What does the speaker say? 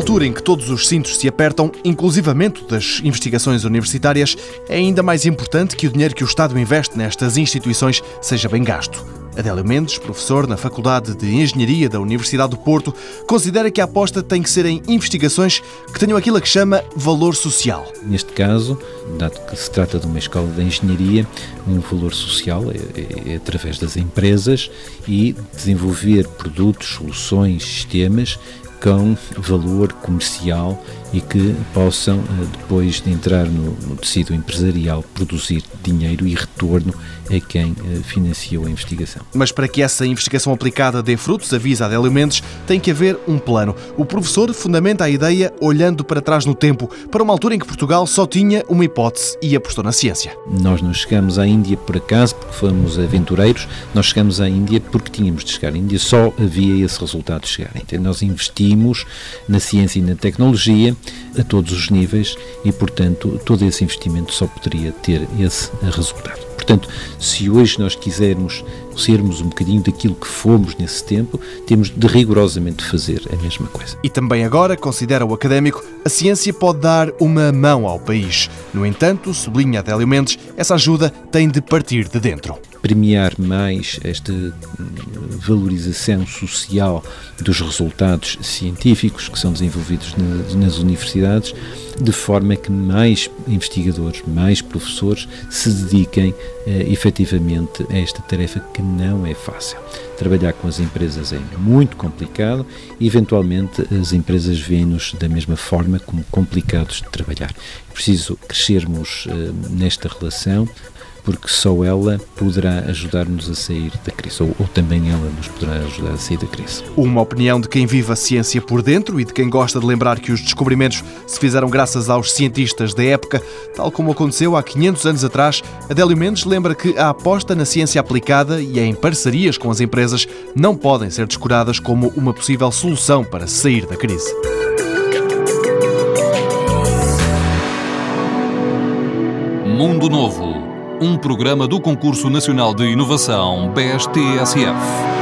altura em que todos os cintos se apertam, inclusivamente das investigações universitárias, é ainda mais importante que o dinheiro que o Estado investe nestas instituições seja bem gasto. Adélio Mendes, professor na Faculdade de Engenharia da Universidade do Porto, considera que a aposta tem que ser em investigações que tenham aquilo que chama valor social. Neste caso, dado que se trata de uma escola de engenharia, um valor social é, é, é através das empresas e desenvolver produtos, soluções, sistemas com valor comercial e que possam, eh, depois de entrar no, no tecido empresarial, produzir dinheiro e retorno a quem eh, financiou a investigação. Mas para que essa investigação aplicada dê frutos, avisa Adélio Mendes, tem que haver um plano. O professor fundamenta a ideia olhando para trás no tempo, para uma altura em que Portugal só tinha uma hipótese e apostou na ciência. Nós não chegamos à Índia por acaso, porque fomos aventureiros, nós chegamos à Índia porque tínhamos de chegar à Índia, só havia esse resultado de chegar. Então nós investimos na ciência e na tecnologia a todos os níveis e, portanto, todo esse investimento só poderia ter esse resultado. Portanto, se hoje nós quisermos sermos um bocadinho daquilo que fomos nesse tempo, temos de rigorosamente fazer a mesma coisa. E também agora, considera o académico, a ciência pode dar uma mão ao país. No entanto, sublinha Adélio Mendes, essa ajuda tem de partir de dentro premiar mais esta hum, valorização social dos resultados científicos que são desenvolvidos nas universidades, de forma que mais investigadores, mais professores se dediquem eh, efetivamente a esta tarefa que não é fácil. Trabalhar com as empresas é muito complicado e, eventualmente, as empresas veem-nos da mesma forma como complicados de trabalhar. É preciso crescermos eh, nesta relação, porque só ela poderá ajudar-nos a sair da crise, ou, ou, também ela nos poderá ajudar a sair da crise. Uma opinião de quem vive a ciência por dentro e de quem gosta de lembrar que os descobrimentos se fizeram graças aos cientistas da época, tal como aconteceu há 500 anos atrás. Adélio Mendes lembra que a aposta na ciência aplicada e em parcerias com as empresas não podem ser descuradas como uma possível solução para sair da crise. Mundo Novo um programa do Concurso Nacional de Inovação BSTSF.